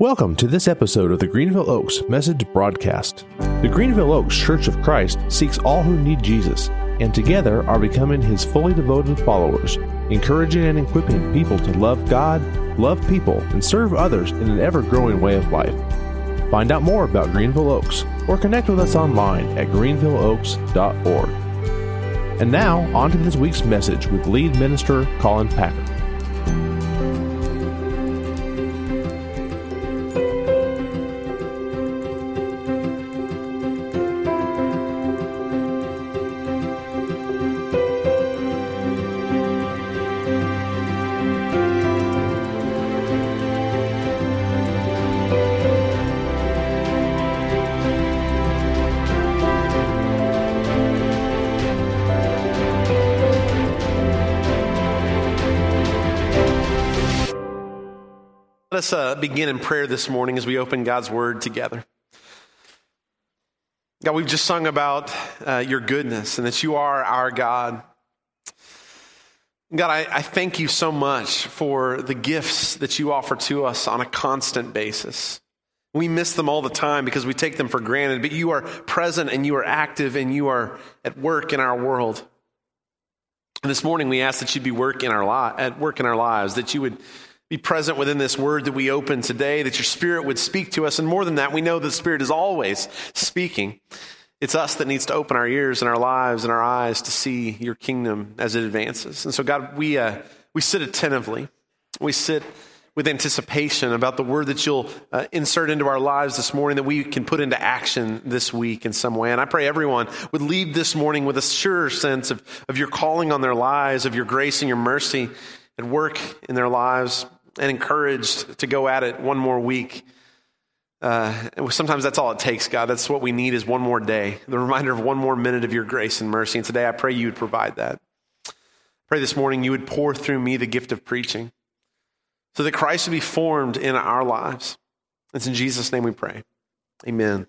Welcome to this episode of the Greenville Oaks Message Broadcast. The Greenville Oaks Church of Christ seeks all who need Jesus, and together are becoming his fully devoted followers, encouraging and equipping people to love God, love people, and serve others in an ever growing way of life. Find out more about Greenville Oaks or connect with us online at greenvilleoaks.org. And now, on to this week's message with lead minister Colin Packer. Let us uh, begin in prayer this morning as we open God's Word together. God, we've just sung about uh, your goodness and that you are our God. God, I, I thank you so much for the gifts that you offer to us on a constant basis. We miss them all the time because we take them for granted, but you are present and you are active and you are at work in our world. And this morning we ask that you'd be work in our li- at work in our lives, that you would be present within this word that we open today, that your spirit would speak to us. And more than that, we know the spirit is always speaking. It's us that needs to open our ears and our lives and our eyes to see your kingdom as it advances. And so, God, we, uh, we sit attentively. We sit with anticipation about the word that you'll uh, insert into our lives this morning that we can put into action this week in some way. And I pray everyone would leave this morning with a sure sense of, of your calling on their lives, of your grace and your mercy at work in their lives and encouraged to go at it one more week. Uh, sometimes that's all it takes, God. That's what we need is one more day, the reminder of one more minute of your grace and mercy. And today I pray you would provide that. Pray this morning you would pour through me the gift of preaching so that Christ would be formed in our lives. It's in Jesus' name we pray. Amen.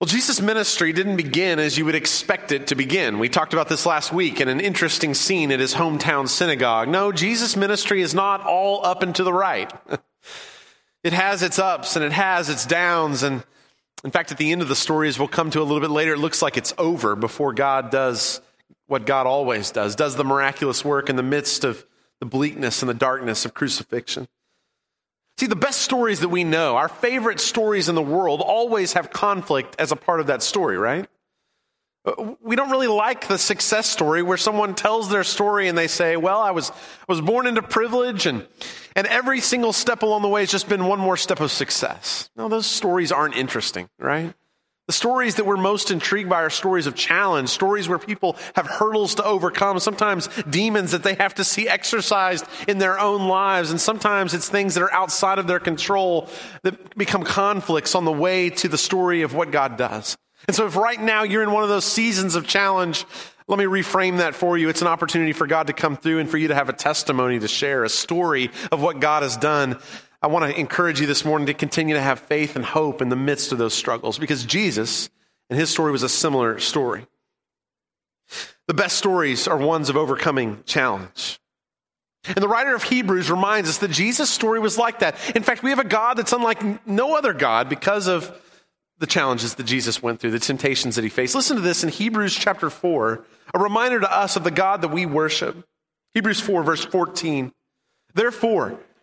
Well, Jesus' ministry didn't begin as you would expect it to begin. We talked about this last week in an interesting scene at his hometown synagogue. No, Jesus' ministry is not all up and to the right. It has its ups and it has its downs. And in fact, at the end of the story, as we'll come to a little bit later, it looks like it's over before God does what God always does, does the miraculous work in the midst of the bleakness and the darkness of crucifixion. See, the best stories that we know, our favorite stories in the world, always have conflict as a part of that story, right? Uh, we don't really like the success story where someone tells their story and they say, well, I was, was born into privilege and, and every single step along the way has just been one more step of success. No, those stories aren't interesting, right? The stories that we're most intrigued by are stories of challenge, stories where people have hurdles to overcome, sometimes demons that they have to see exorcised in their own lives, and sometimes it's things that are outside of their control that become conflicts on the way to the story of what God does. And so if right now you're in one of those seasons of challenge, let me reframe that for you. It's an opportunity for God to come through and for you to have a testimony to share, a story of what God has done. I want to encourage you this morning to continue to have faith and hope in the midst of those struggles because Jesus and his story was a similar story. The best stories are ones of overcoming challenge. And the writer of Hebrews reminds us that Jesus' story was like that. In fact, we have a God that's unlike no other God because of the challenges that Jesus went through, the temptations that he faced. Listen to this in Hebrews chapter 4, a reminder to us of the God that we worship. Hebrews 4, verse 14. Therefore,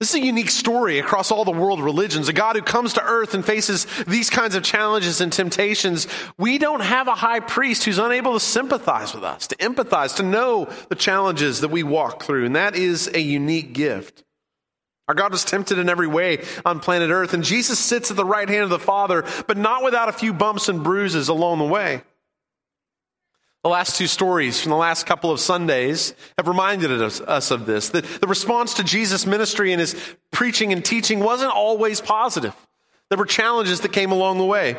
This is a unique story across all the world religions. A God who comes to earth and faces these kinds of challenges and temptations. We don't have a high priest who's unable to sympathize with us, to empathize, to know the challenges that we walk through. And that is a unique gift. Our God was tempted in every way on planet earth, and Jesus sits at the right hand of the Father, but not without a few bumps and bruises along the way. The last two stories from the last couple of Sundays have reminded us, of this. The, the response to Jesus' ministry and his preaching and teaching wasn't always positive. There were challenges that came along the way.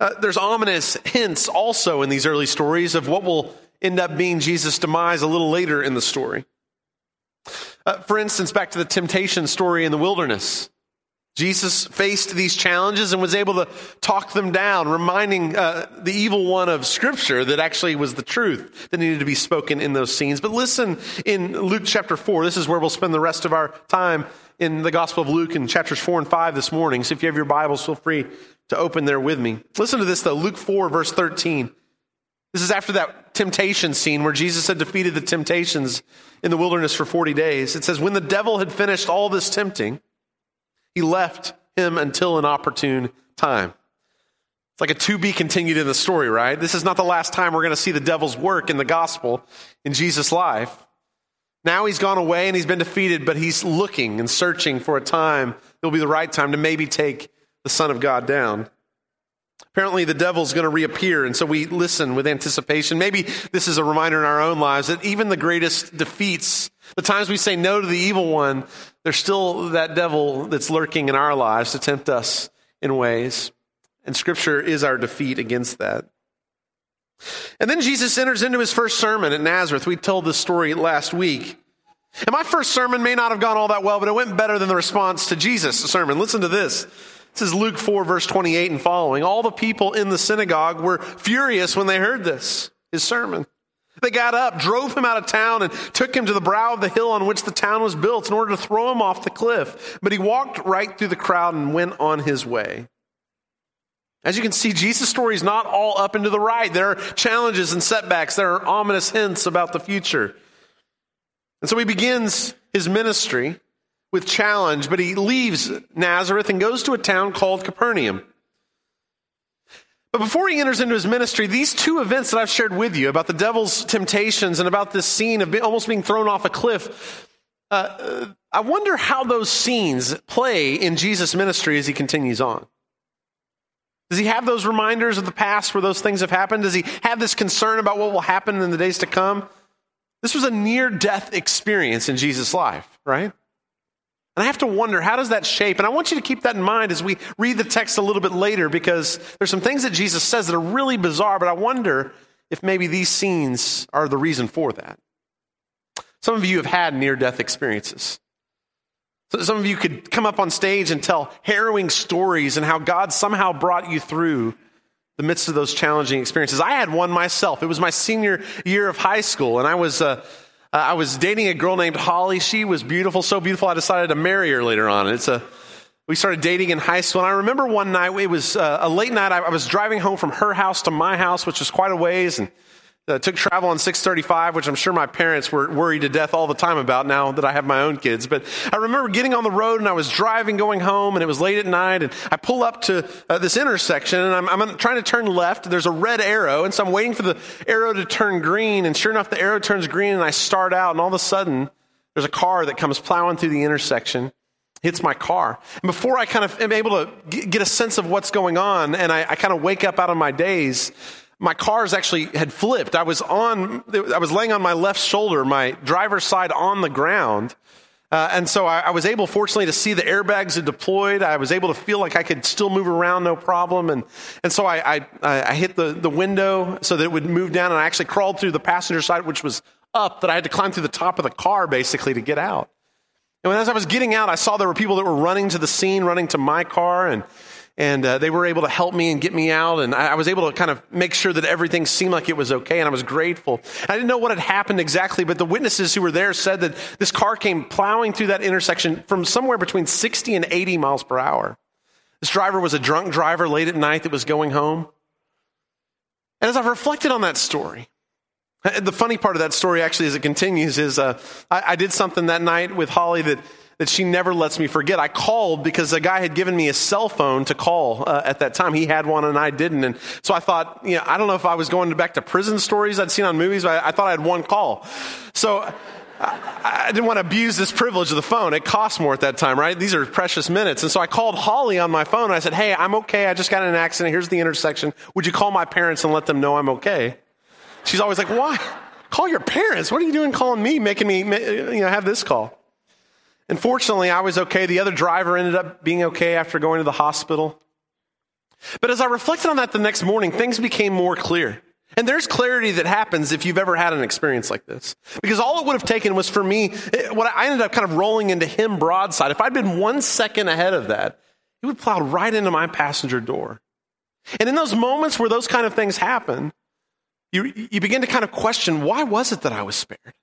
Uh, there's ominous hints also in these early stories of what will end up being Jesus' demise a little later in the story. Uh, for instance, back to the temptation story in the wilderness. Jesus faced these challenges and was able to talk them down, reminding uh, the evil one of Scripture that actually was the truth that needed to be spoken in those scenes. But listen in Luke chapter 4. This is where we'll spend the rest of our time in the Gospel of Luke in chapters 4 and 5 this morning. So if you have your Bibles, feel free to open there with me. Listen to this though Luke 4, verse 13. This is after that temptation scene where Jesus had defeated the temptations in the wilderness for 40 days. It says, When the devil had finished all this tempting, he left him until an opportune time. It's like a to be continued in the story, right? This is not the last time we're going to see the devil's work in the gospel in Jesus' life. Now he's gone away and he's been defeated, but he's looking and searching for a time that will be the right time to maybe take the Son of God down. Apparently, the devil's going to reappear, and so we listen with anticipation. Maybe this is a reminder in our own lives that even the greatest defeats, the times we say no to the evil one, there's still that devil that's lurking in our lives to tempt us in ways. And Scripture is our defeat against that. And then Jesus enters into his first sermon at Nazareth. We told this story last week. And my first sermon may not have gone all that well, but it went better than the response to Jesus' sermon. Listen to this. This is Luke 4, verse 28 and following. All the people in the synagogue were furious when they heard this, his sermon. They got up, drove him out of town, and took him to the brow of the hill on which the town was built in order to throw him off the cliff. But he walked right through the crowd and went on his way. As you can see, Jesus' story is not all up and to the right. There are challenges and setbacks. There are ominous hints about the future. And so he begins his ministry with challenge, but he leaves Nazareth and goes to a town called Capernaum. But before he enters into his ministry, these two events that I've shared with you about the devil's temptations and about this scene of almost being thrown off a cliff, uh, I wonder how those scenes play in Jesus' ministry as he continues on. Does he have those reminders of the past where those things have happened? Does he have this concern about what will happen in the days to come? This was a near death experience in Jesus' life, right? And I have to wonder, how does that shape? And I want you to keep that in mind as we read the text a little bit later because there's some things that Jesus says that are really bizarre, but I wonder if maybe these scenes are the reason for that. Some of you have had near death experiences. Some of you could come up on stage and tell harrowing stories and how God somehow brought you through the midst of those challenging experiences. I had one myself. It was my senior year of high school, and I was uh, uh, I was dating a girl named Holly. She was beautiful, so beautiful I decided to marry her later on. It's a we started dating in high school, and I remember one night it was uh, a late night. I, I was driving home from her house to my house, which was quite a ways, and uh, took travel on 635, which I'm sure my parents were worried to death all the time about now that I have my own kids. But I remember getting on the road and I was driving going home and it was late at night and I pull up to uh, this intersection and I'm, I'm, trying to turn left. There's a red arrow and so I'm waiting for the arrow to turn green and sure enough the arrow turns green and I start out and all of a sudden there's a car that comes plowing through the intersection hits my car. And before I kind of am able to get a sense of what's going on and I, I kind of wake up out of my daze, my cars actually had flipped. I was on, I was laying on my left shoulder, my driver's side on the ground. Uh, and so I, I, was able, fortunately, to see the airbags had deployed. I was able to feel like I could still move around, no problem. And, and so I, I, I hit the, the window so that it would move down. And I actually crawled through the passenger side, which was up, that I had to climb through the top of the car basically to get out. And as I was getting out, I saw there were people that were running to the scene, running to my car. And, and uh, they were able to help me and get me out. And I, I, was able to kind of make sure that everything seemed like it was okay. And I was grateful. I didn't know what had happened exactly, but the witnesses who were there said that this car came plowing through that intersection from somewhere between 60 and 80 miles per hour. This driver was a drunk driver late at night that was going home. And as I've reflected on that story, the funny part of that story, actually, as it continues, is uh, I, I did something that night with Holly that that she never lets me forget. I called because a guy had given me a cell phone to call uh, at that time. He had one and I didn't. And so I thought, you know, I don't know if I was going back to prison stories I'd seen on movies, but I, I thought I had one call. So I, I didn't want to abuse this privilege of the phone. It cost more at that time, right? These are precious minutes. And so I called Holly on my phone. I said, Hey, I'm okay. I just got in an accident. Here's the intersection. Would you call my parents and let them know I'm okay? She's always like, why? Call your parents. What are you doing calling me, making me you know, have this call? And fortunately, I was okay. The other driver ended up being okay after going to the hospital. But as I reflected on that the next morning, things became more clear. And there's clarity that happens if you've ever had an experience like this. Because all it would have taken was for me, what I ended up kind of rolling into him broadside. If I'd been one second ahead of that, he would plow right into my passenger door. And in those moments where those kind of things happen, you, you begin to kind of question why was it that I was spared?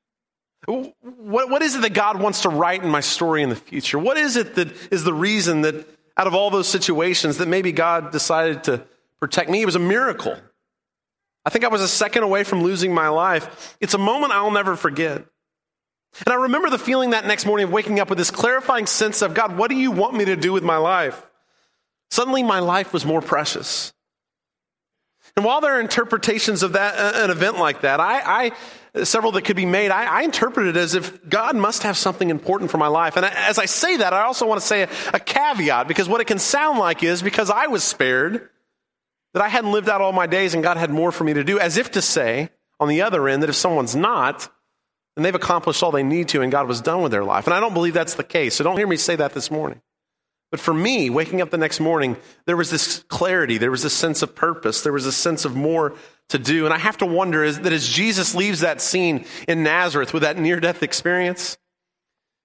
What, what is it that God wants to write in my story in the future? What is it that is the reason that out of all those situations that maybe God decided to protect me? It was a miracle. I think I was a second away from losing my life. It's a moment I'll never forget. And I remember the feeling that next morning of waking up with this clarifying sense of God, what do you want me to do with my life? Suddenly, my life was more precious. And while there are interpretations of that, uh, an event like that, I, I several that could be made, I, I, interpret it as if God must have something important for my life. And as I say that, I also want to say a, a caveat because what it can sound like is because I was spared, that I hadn't lived out all my days and God had more for me to do, as if to say, on the other end, that if someone's not, then they've accomplished all they need to and God was done with their life. And I don't believe that's the case. So don't hear me say that this morning. But for me, waking up the next morning, there was this clarity, there was this sense of purpose, there was a sense of more to do. And I have to wonder is that as Jesus leaves that scene in Nazareth with that near death experience,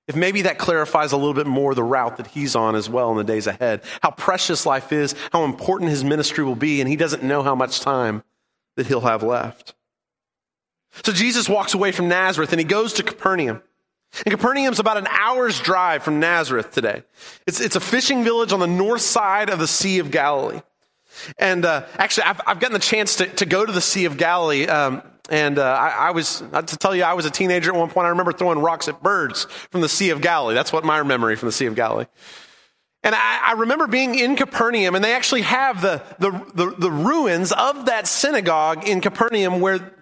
if maybe that clarifies a little bit more the route that he's on as well in the days ahead, how precious life is, how important his ministry will be, and he doesn't know how much time that he'll have left. So Jesus walks away from Nazareth and he goes to Capernaum. And Capernaum's about an hour's drive from Nazareth today. It's, it's a fishing village on the north side of the Sea of Galilee. And uh, actually, I've, I've, gotten the chance to, to go to the Sea of Galilee um, and uh, I, I, was, to tell you, I was a teenager at one point. I remember throwing rocks at birds from the Sea of Galilee. That's what my memory from the Sea of Galilee. And I, I remember being in Capernaum, and they actually have the, the, the, the ruins of that synagogue in Capernaum where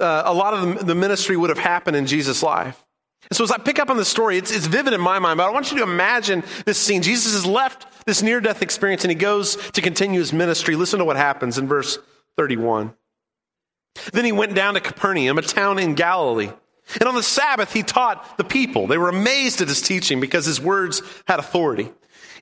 uh, a lot of the, the ministry would have happened in Jesus' life. And so as I pick up on the story, it's, it's vivid in my mind, but I want you to imagine this scene. Jesus has left this near death experience and he goes to continue his ministry. Listen to what happens in verse 31. Then he went down to Capernaum, a town in Galilee. And on the Sabbath, he taught the people. They were amazed at his teaching because his words had authority.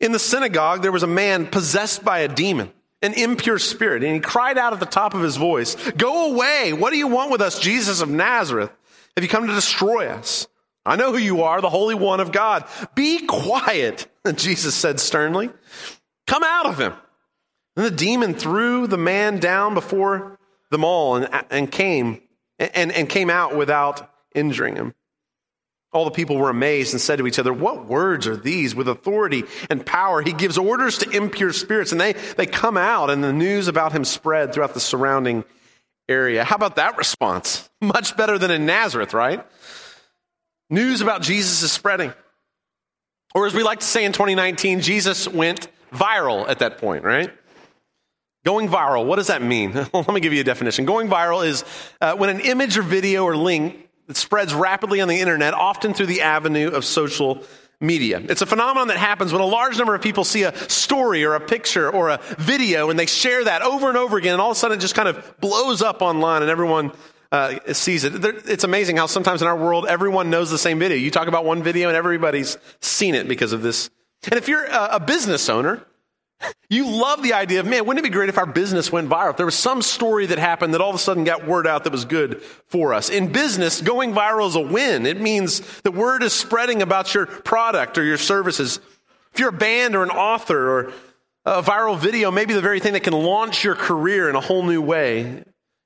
In the synagogue, there was a man possessed by a demon, an impure spirit, and he cried out at the top of his voice, Go away! What do you want with us, Jesus of Nazareth? Have you come to destroy us? I know who you are, the Holy One of God. Be quiet, Jesus said sternly. Come out of him. And the demon threw the man down before them all and, and came and, and came out without injuring him. All the people were amazed and said to each other, What words are these? With authority and power, he gives orders to impure spirits, and they, they come out, and the news about him spread throughout the surrounding area. How about that response? Much better than in Nazareth, right? News about Jesus is spreading. Or as we like to say in 2019, Jesus went viral at that point, right? Going viral, what does that mean? Let me give you a definition. Going viral is uh, when an image or video or link that spreads rapidly on the internet, often through the avenue of social media. It's a phenomenon that happens when a large number of people see a story or a picture or a video and they share that over and over again, and all of a sudden it just kind of blows up online and everyone uh, sees it. It's amazing how sometimes in our world everyone knows the same video. You talk about one video and everybody's seen it because of this. And if you're a business owner, you love the idea of, man, wouldn't it be great if our business went viral? If there was some story that happened that all of a sudden got word out that was good for us. In business, going viral is a win. It means the word is spreading about your product or your services. If you're a band or an author or a viral video, maybe the very thing that can launch your career in a whole new way.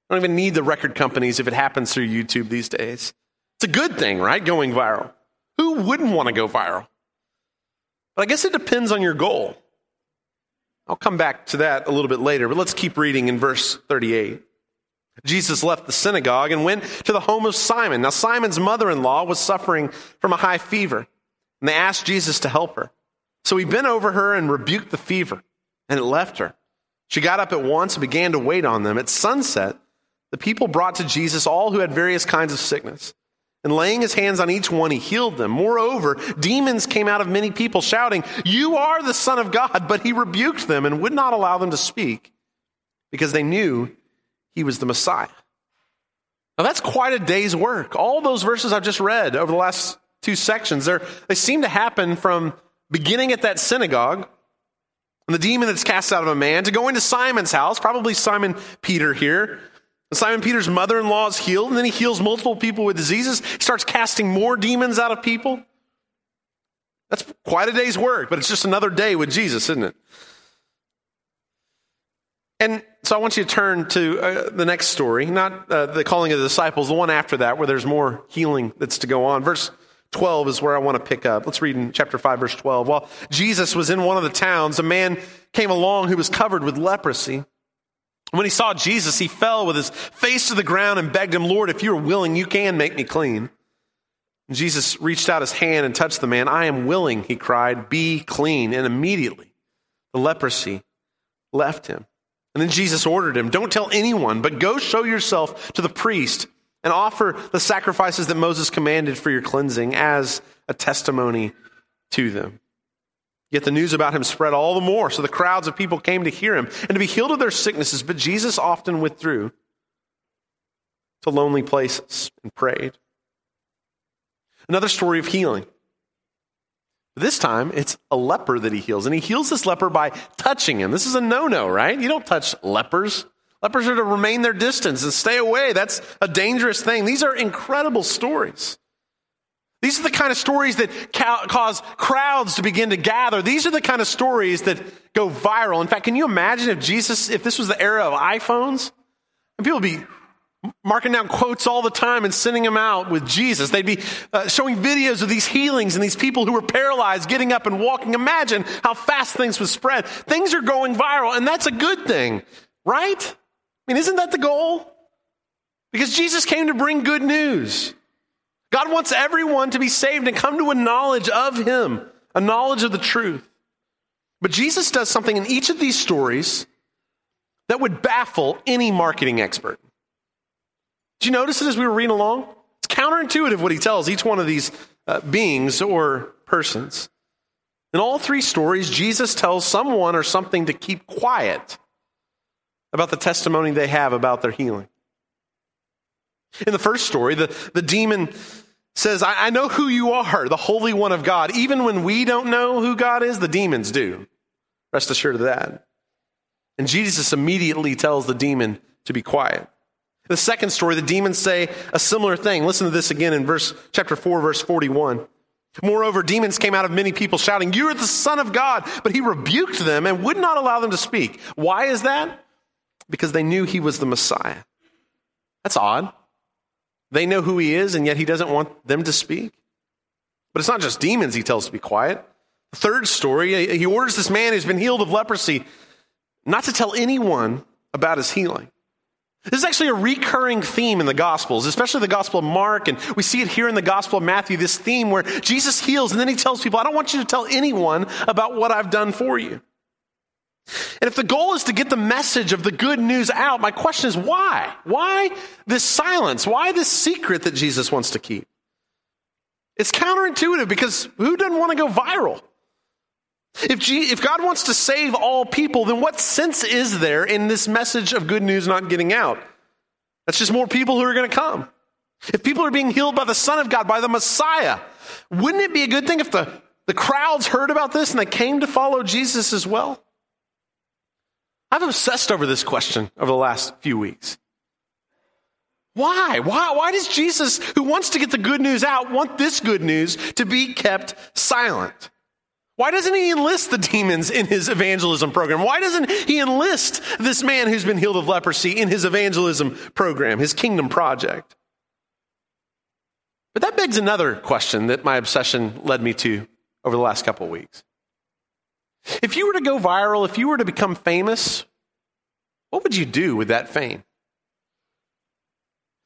You don't even need the record companies if it happens through YouTube these days. It's a good thing, right? Going viral. Who wouldn't want to go viral? But I guess it depends on your goal. I'll come back to that a little bit later, but let's keep reading in verse 38. Jesus left the synagogue and went to the home of Simon. Now, Simon's mother in law was suffering from a high fever, and they asked Jesus to help her. So he bent over her and rebuked the fever, and it left her. She got up at once and began to wait on them. At sunset, the people brought to Jesus all who had various kinds of sickness and laying his hands on each one, he healed them. Moreover, demons came out of many people shouting, You are the Son of God. But he rebuked them and would not allow them to speak because they knew he was the Messiah. Now that's quite a day's work. All those verses I've just read over the last two sections, they seem to happen from beginning at that synagogue and the demon that's cast out of a man to go into Simon's house, probably Simon Peter here. Simon Peter's mother in law is healed, and then he heals multiple people with diseases. He starts casting more demons out of people. That's quite a day's work, but it's just another day with Jesus, isn't it? And so I want you to turn to uh, the next story, not uh, the calling of the disciples, the one after that, where there's more healing that's to go on. Verse 12 is where I want to pick up. Let's read in chapter 5, verse 12. While Jesus was in one of the towns, a man came along who was covered with leprosy. When he saw Jesus, he fell with his face to the ground and begged him, Lord, if you're willing, you can make me clean. And Jesus reached out his hand and touched the man. I am willing, he cried, be clean. And immediately the leprosy left him. And then Jesus ordered him, Don't tell anyone, but go show yourself to the priest and offer the sacrifices that Moses commanded for your cleansing as a testimony to them. Yet the news about him spread all the more, so the crowds of people came to hear him and to be healed of their sicknesses. But Jesus often withdrew to lonely places and prayed. Another story of healing. This time, it's a leper that he heals, and he heals this leper by touching him. This is a no no, right? You don't touch lepers. Lepers are to remain their distance and stay away. That's a dangerous thing. These are incredible stories. These are the kind of stories that ca- cause crowds to begin to gather. These are the kind of stories that go viral. In fact, can you imagine if Jesus, if this was the era of iPhones? And people would be marking down quotes all the time and sending them out with Jesus. They'd be uh, showing videos of these healings and these people who were paralyzed getting up and walking. Imagine how fast things would spread. Things are going viral, and that's a good thing, right? I mean, isn't that the goal? Because Jesus came to bring good news. God wants everyone to be saved and come to a knowledge of Him, a knowledge of the truth. But Jesus does something in each of these stories that would baffle any marketing expert. Did you notice it as we were reading along? It's counterintuitive what he tells each one of these uh, beings or persons. In all three stories, Jesus tells someone or something to keep quiet about the testimony they have about their healing. In the first story, the, the demon says, I, I know who you are, the Holy One of God. Even when we don't know who God is, the demons do. Rest assured of that. And Jesus immediately tells the demon to be quiet. The second story, the demons say a similar thing. Listen to this again in verse chapter 4 verse 41. Moreover, demons came out of many people shouting, "You are the son of God." But he rebuked them and would not allow them to speak. Why is that? because they knew he was the Messiah. That's odd. They know who he is, and yet he doesn't want them to speak. But it's not just demons he tells to be quiet. The third story, he orders this man who's been healed of leprosy not to tell anyone about his healing. This is actually a recurring theme in the Gospels, especially the Gospel of Mark, and we see it here in the Gospel of Matthew, this theme where Jesus heals, and then he tells people, I don't want you to tell anyone about what I've done for you. And if the goal is to get the message of the good news out, my question is why? Why this silence? Why this secret that Jesus wants to keep? It's counterintuitive because who doesn't want to go viral? If, G- if God wants to save all people, then what sense is there in this message of good news not getting out? That's just more people who are going to come. If people are being healed by the Son of God, by the Messiah, wouldn't it be a good thing if the, the crowds heard about this and they came to follow Jesus as well? I've obsessed over this question over the last few weeks. Why? Why, why does Jesus, who wants to get the good news out, want this good news to be kept silent? Why doesn't he enlist the demons in his evangelism program? Why doesn't he enlist this man who's been healed of leprosy in his evangelism program, his kingdom project? But that begs another question that my obsession led me to over the last couple of weeks. If you were to go viral, if you were to become famous, what would you do with that fame?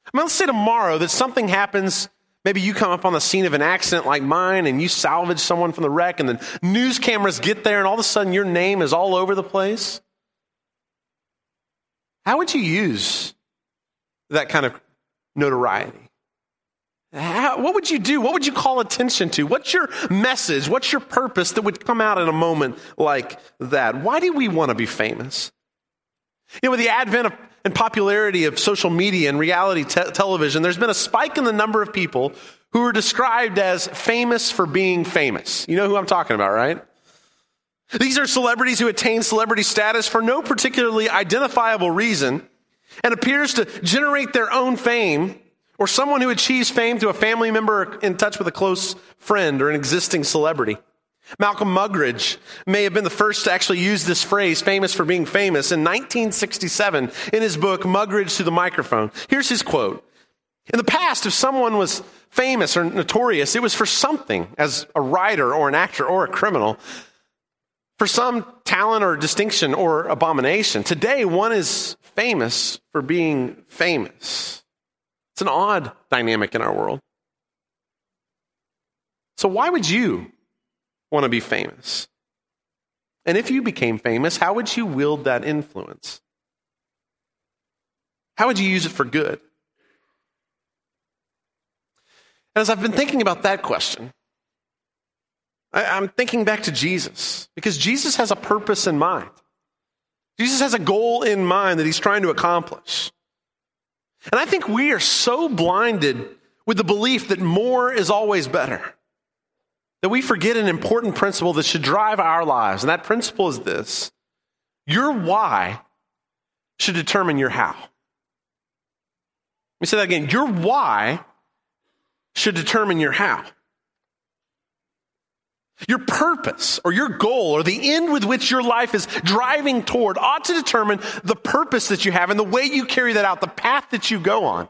I mean, let's say tomorrow that something happens. Maybe you come up on the scene of an accident like mine and you salvage someone from the wreck, and the news cameras get there, and all of a sudden your name is all over the place. How would you use that kind of notoriety? How, what would you do? What would you call attention to? What's your message? What's your purpose that would come out in a moment like that? Why do we want to be famous? You know, with the advent of, and popularity of social media and reality te- television, there's been a spike in the number of people who are described as famous for being famous. You know who I'm talking about, right? These are celebrities who attain celebrity status for no particularly identifiable reason and appears to generate their own fame or someone who achieves fame through a family member in touch with a close friend or an existing celebrity. Malcolm Muggeridge may have been the first to actually use this phrase, famous for being famous, in 1967 in his book, Muggeridge to the Microphone. Here's his quote. In the past, if someone was famous or notorious, it was for something, as a writer or an actor or a criminal, for some talent or distinction or abomination. Today, one is famous for being famous. It's an odd dynamic in our world. So, why would you want to be famous? And if you became famous, how would you wield that influence? How would you use it for good? And as I've been thinking about that question, I, am thinking back to Jesus because Jesus has a purpose in mind. Jesus has a goal in mind that he's trying to accomplish. And I think we are so blinded with the belief that more is always better that we forget an important principle that should drive our lives. And that principle is this your why should determine your how. Let me say that again. Your why should determine your how. Your purpose or your goal or the end with which your life is driving toward ought to determine the purpose that you have and the way you carry that out, the path that you go on.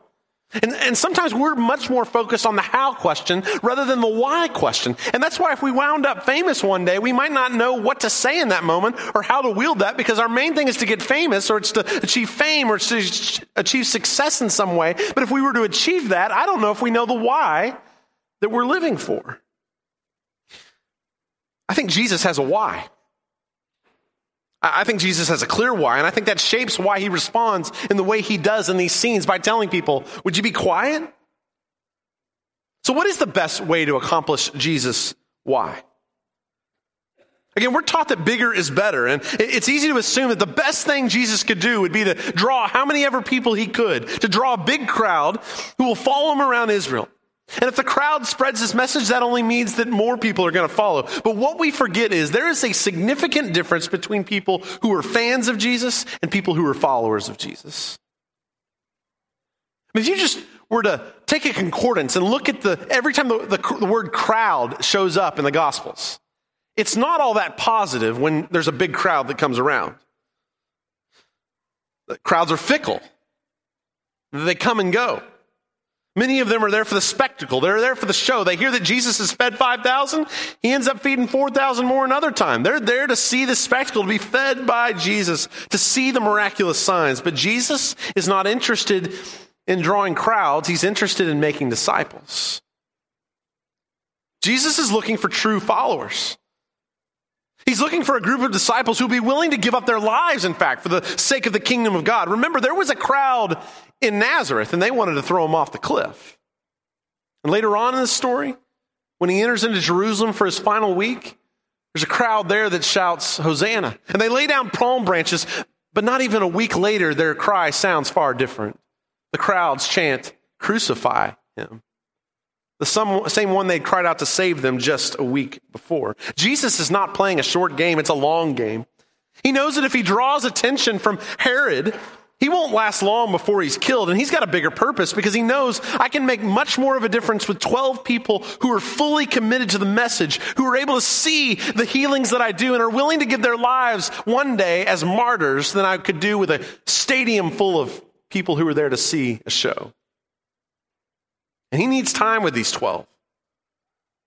And, and, sometimes we're much more focused on the how question rather than the why question. And that's why if we wound up famous one day, we might not know what to say in that moment or how to wield that because our main thing is to get famous or it's to achieve fame or to achieve success in some way. But if we were to achieve that, I don't know if we know the why that we're living for. I think Jesus has a why. I think Jesus has a clear why, and I think that shapes why he responds in the way he does in these scenes by telling people, Would you be quiet? So, what is the best way to accomplish Jesus' why? Again, we're taught that bigger is better, and it's easy to assume that the best thing Jesus could do would be to draw how many ever people he could, to draw a big crowd who will follow him around Israel. And if the crowd spreads this message, that only means that more people are going to follow. But what we forget is there is a significant difference between people who are fans of Jesus and people who are followers of Jesus. I mean, if you just were to take a concordance and look at the, every time the, the, the word crowd shows up in the Gospels, it's not all that positive when there's a big crowd that comes around. Crowds are fickle. They come and go. Many of them are there for the spectacle. They're there for the show. They hear that Jesus has fed 5,000. He ends up feeding 4,000 more another time. They're there to see the spectacle, to be fed by Jesus, to see the miraculous signs. But Jesus is not interested in drawing crowds. He's interested in making disciples. Jesus is looking for true followers. He's looking for a group of disciples who'll be willing to give up their lives, in fact, for the sake of the kingdom of God. Remember, there was a crowd in Nazareth and they wanted to throw him off the cliff. And later on in the story, when he enters into Jerusalem for his final week, there's a crowd there that shouts, Hosanna. And they lay down palm branches, but not even a week later, their cry sounds far different. The crowds chant, Crucify him. The same one they cried out to save them just a week before. Jesus is not playing a short game, it's a long game. He knows that if he draws attention from Herod, he won't last long before he's killed, and he's got a bigger purpose because he knows I can make much more of a difference with 12 people who are fully committed to the message, who are able to see the healings that I do and are willing to give their lives one day as martyrs than I could do with a stadium full of people who are there to see a show. And he needs time with these 12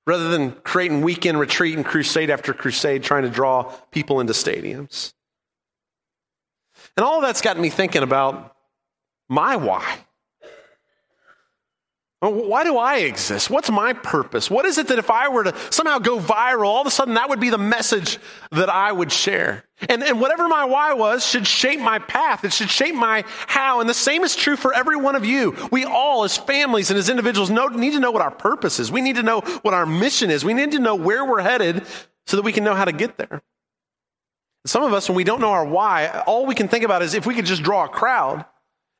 rather than creating weekend retreat and crusade after crusade trying to draw people into stadiums. And all of that's got me thinking about my why. Why do I exist? What's my purpose? What is it that if I were to somehow go viral, all of a sudden that would be the message that I would share? And, and whatever my why was should shape my path. It should shape my how. And the same is true for every one of you. We all, as families and as individuals, know, need to know what our purpose is. We need to know what our mission is. We need to know where we're headed so that we can know how to get there. Some of us, when we don't know our why, all we can think about is if we could just draw a crowd,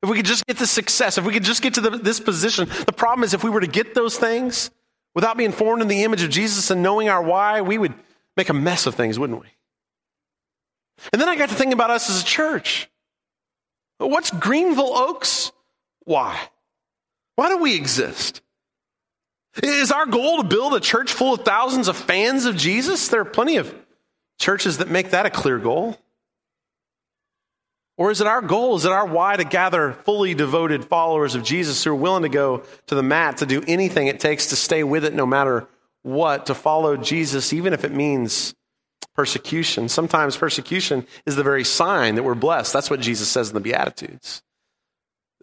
if we could just get the success, if we could just get to the, this position. The problem is, if we were to get those things without being formed in the image of Jesus and knowing our why, we would make a mess of things, wouldn't we? And then I got to thinking about us as a church. What's Greenville Oaks? Why? Why do we exist? Is our goal to build a church full of thousands of fans of Jesus? There are plenty of churches that make that a clear goal. Or is it our goal, is it our why to gather fully devoted followers of Jesus who are willing to go to the mat to do anything it takes to stay with it no matter what, to follow Jesus, even if it means persecution? Sometimes persecution is the very sign that we're blessed. That's what Jesus says in the Beatitudes.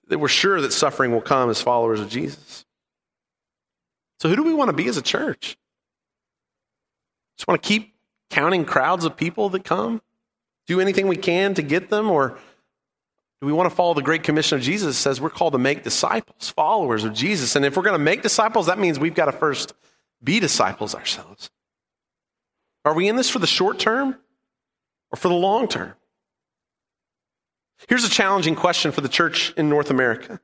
That we're sure that suffering will come as followers of Jesus. So, who do we want to be as a church? Just want to keep counting crowds of people that come? Do anything we can to get them? Or do we want to follow the Great Commission of Jesus that says we're called to make disciples, followers of Jesus? And if we're going to make disciples, that means we've got to first be disciples ourselves. Are we in this for the short term or for the long term? Here's a challenging question for the church in North America.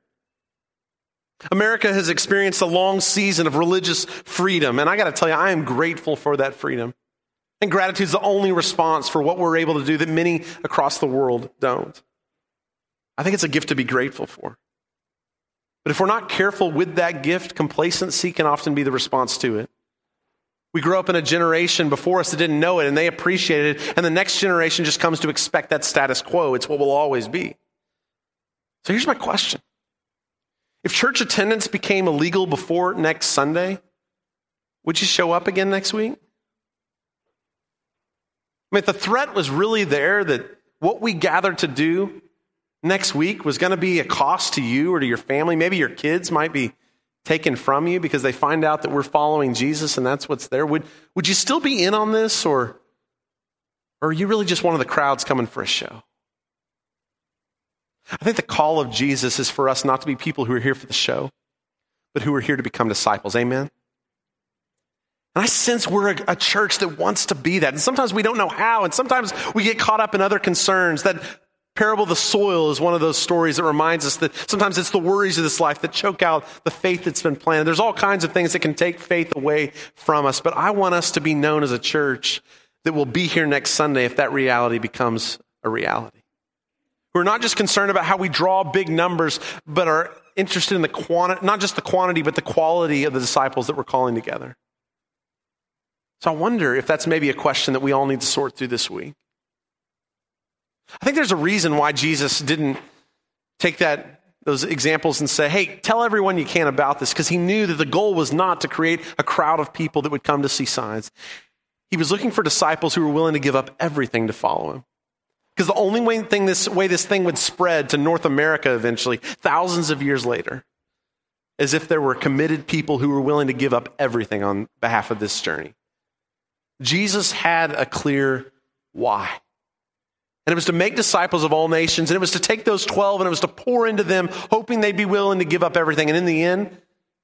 America has experienced a long season of religious freedom, and I got to tell you, I am grateful for that freedom. And gratitude is the only response for what we're able to do that many across the world don't. I think it's a gift to be grateful for. But if we're not careful with that gift, complacency can often be the response to it. We grew up in a generation before us that didn't know it and they appreciated it, and the next generation just comes to expect that status quo. It's what will always be. So here's my question if church attendance became illegal before next Sunday, would you show up again next week? I mean, if the threat was really there that what we gathered to do next week was going to be a cost to you or to your family, maybe your kids might be taken from you because they find out that we're following Jesus and that's what's there, would, would you still be in on this or, or are you really just one of the crowds coming for a show? I think the call of Jesus is for us not to be people who are here for the show, but who are here to become disciples. Amen? And I sense we're a, a, church that wants to be that. And sometimes we don't know how, and sometimes we get caught up in other concerns. That parable of the soil is one of those stories that reminds us that sometimes it's the worries of this life that choke out the faith that's been planted. There's all kinds of things that can take faith away from us, but I want us to be known as a church that will be here next Sunday if that reality becomes a reality. We're not just concerned about how we draw big numbers, but are interested in the quantity, not just the quantity, but the quality of the disciples that we're calling together. So I wonder if that's maybe a question that we all need to sort through this week. I think there's a reason why Jesus didn't take that those examples and say, "Hey, tell everyone you can about this," because he knew that the goal was not to create a crowd of people that would come to see signs. He was looking for disciples who were willing to give up everything to follow him. Because the only way, thing this, way this thing would spread to North America eventually, thousands of years later, is if there were committed people who were willing to give up everything on behalf of this journey. Jesus had a clear why. And it was to make disciples of all nations, and it was to take those 12 and it was to pour into them, hoping they'd be willing to give up everything. And in the end,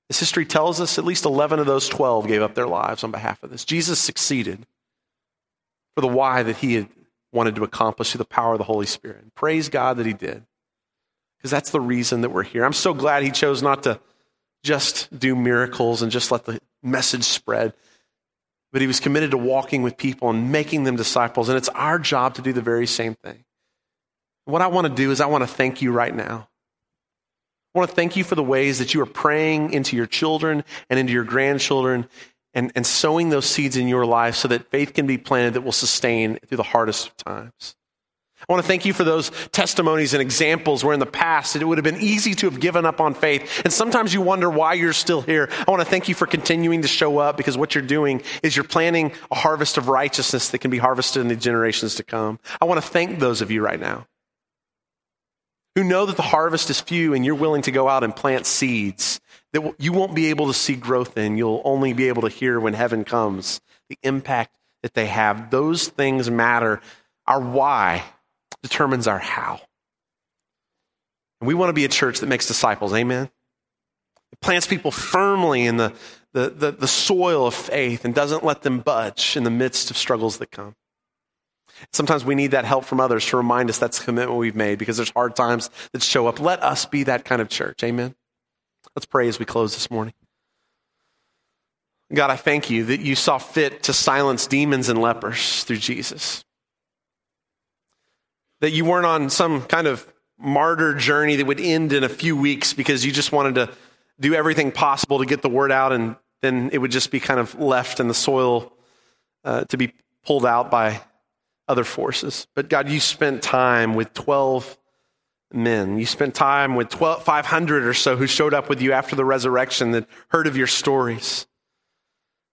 as history tells us, at least 11 of those 12 gave up their lives on behalf of this. Jesus succeeded for the why that he had wanted to accomplish through the power of the Holy Spirit. And praise God that He did. Because that's the reason that we're here. I'm so glad He chose not to just do miracles and just let the message spread, but He was committed to walking with people and making them disciples. And it's our job to do the very same thing. What I want to do is I want to thank you right now. I want to thank you for the ways that you are praying into your children and into your grandchildren and, and sowing those seeds in your life so that faith can be planted that will sustain through the hardest of times. I want to thank you for those testimonies and examples where in the past it would have been easy to have given up on faith. And sometimes you wonder why you're still here. I want to thank you for continuing to show up because what you're doing is you're planting a harvest of righteousness that can be harvested in the generations to come. I want to thank those of you right now who know that the harvest is few and you're willing to go out and plant seeds that you won't be able to see growth in. You'll only be able to hear when heaven comes the impact that they have. Those things matter. Our why determines our how. And we want to be a church that makes disciples. Amen. It plants people firmly in the, the, the, the soil of faith and doesn't let them budge in the midst of struggles that come. Sometimes we need that help from others to remind us that's the commitment we've made because there's hard times that show up. Let us be that kind of church. Amen. Let's pray as we close this morning. God, I thank you that you saw fit to silence demons and lepers through Jesus. That you weren't on some kind of martyr journey that would end in a few weeks because you just wanted to do everything possible to get the word out and then it would just be kind of left in the soil uh, to be pulled out by other forces. But God, you spent time with 12 men. You spent time with 12, 500 or so who showed up with you after the resurrection that heard of your stories.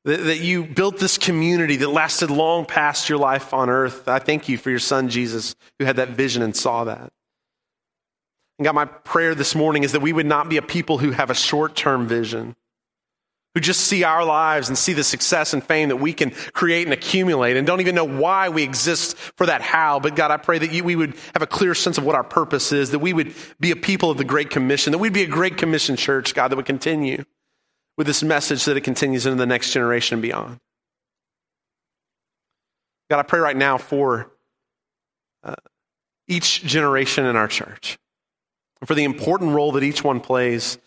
That, that you built this community that lasted long past your life on earth. I thank you for your son, Jesus, who had that vision and saw that. And God, my prayer this morning is that we would not be a people who have a short term vision, who just see our lives and see the success and fame that we can create and accumulate and don't even know why we exist for that how. But God, I pray that you, we would have a clear sense of what our purpose is, that we would be a people of the Great Commission, that we'd be a Great Commission church, God, that would continue with this message that it continues into the next generation and beyond. God, I pray right now for uh, each generation in our church, and for the important role that each one plays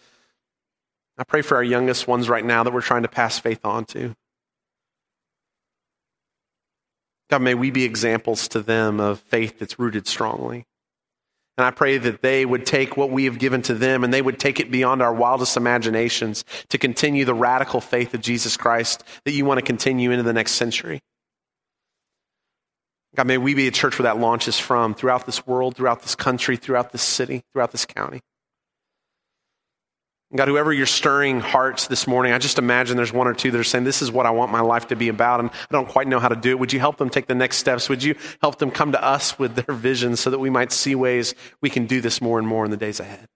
I pray for our youngest ones right now that we're trying to pass faith on to. God, may we be examples to them of faith that's rooted strongly. And I pray that they would take what we have given to them and they would take it beyond our wildest imaginations to continue the radical faith of Jesus Christ that you want to continue into the next century. God, may we be a church where that launches from throughout this world, throughout this country, throughout this city, throughout this county. God, whoever you're stirring hearts this morning, I just imagine there's one or two that are saying, This is what I want my life to be about, and I don't quite know how to do it. Would you help them take the next steps? Would you help them come to us with their vision so that we might see ways we can do this more and more in the days ahead?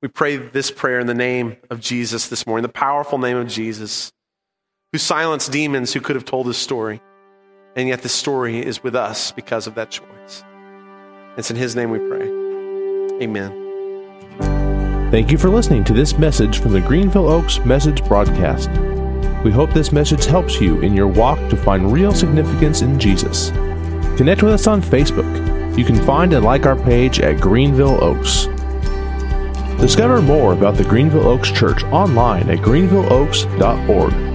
We pray this prayer in the name of Jesus this morning, the powerful name of Jesus, who silenced demons who could have told his story. And yet the story is with us because of that choice. It's in his name we pray. Amen. Thank you for listening to this message from the Greenville Oaks Message Broadcast. We hope this message helps you in your walk to find real significance in Jesus. Connect with us on Facebook. You can find and like our page at Greenville Oaks. Discover more about the Greenville Oaks Church online at greenvilleoaks.org.